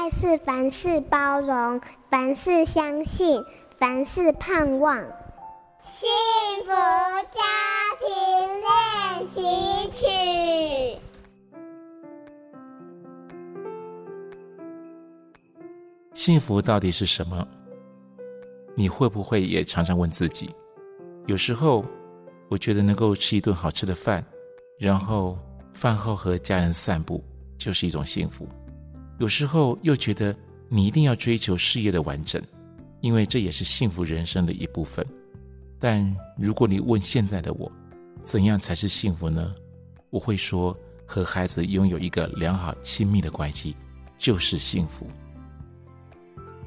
爱是凡事包容，凡事相信，凡事盼望。幸福家庭练习曲。幸福到底是什么？你会不会也常常问自己？有时候，我觉得能够吃一顿好吃的饭，然后饭后和家人散步，就是一种幸福。有时候又觉得你一定要追求事业的完整，因为这也是幸福人生的一部分。但如果你问现在的我，怎样才是幸福呢？我会说，和孩子拥有一个良好亲密的关系，就是幸福。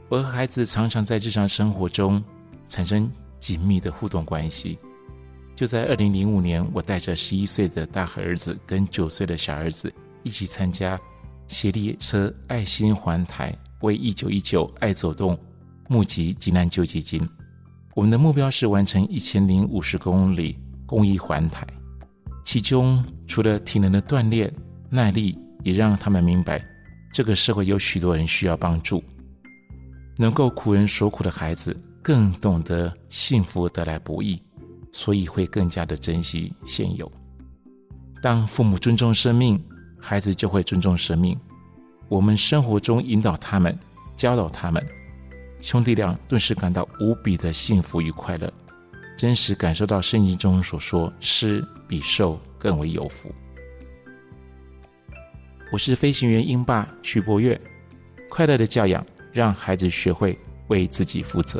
我和孩子常常在日常生活中产生紧密的互动关系。就在二零零五年，我带着十一岁的大儿子跟九岁的小儿子一起参加协力车爱心环台，为一九一九爱走动募集急难救济金。我们的目标是完成一千零五十公里公益环台，其中除了体能的锻炼、耐力，也让他们明白这个社会有许多人需要帮助。能够苦人所苦的孩子，更懂得幸福得来不易，所以会更加的珍惜现有。当父母尊重生命，孩子就会尊重生命。我们生活中引导他们、教导他们，兄弟俩顿时感到无比的幸福与快乐，真实感受到圣经中所说“施比受更为有福”。我是飞行员英爸徐博月，快乐的教养。让孩子学会为自己负责。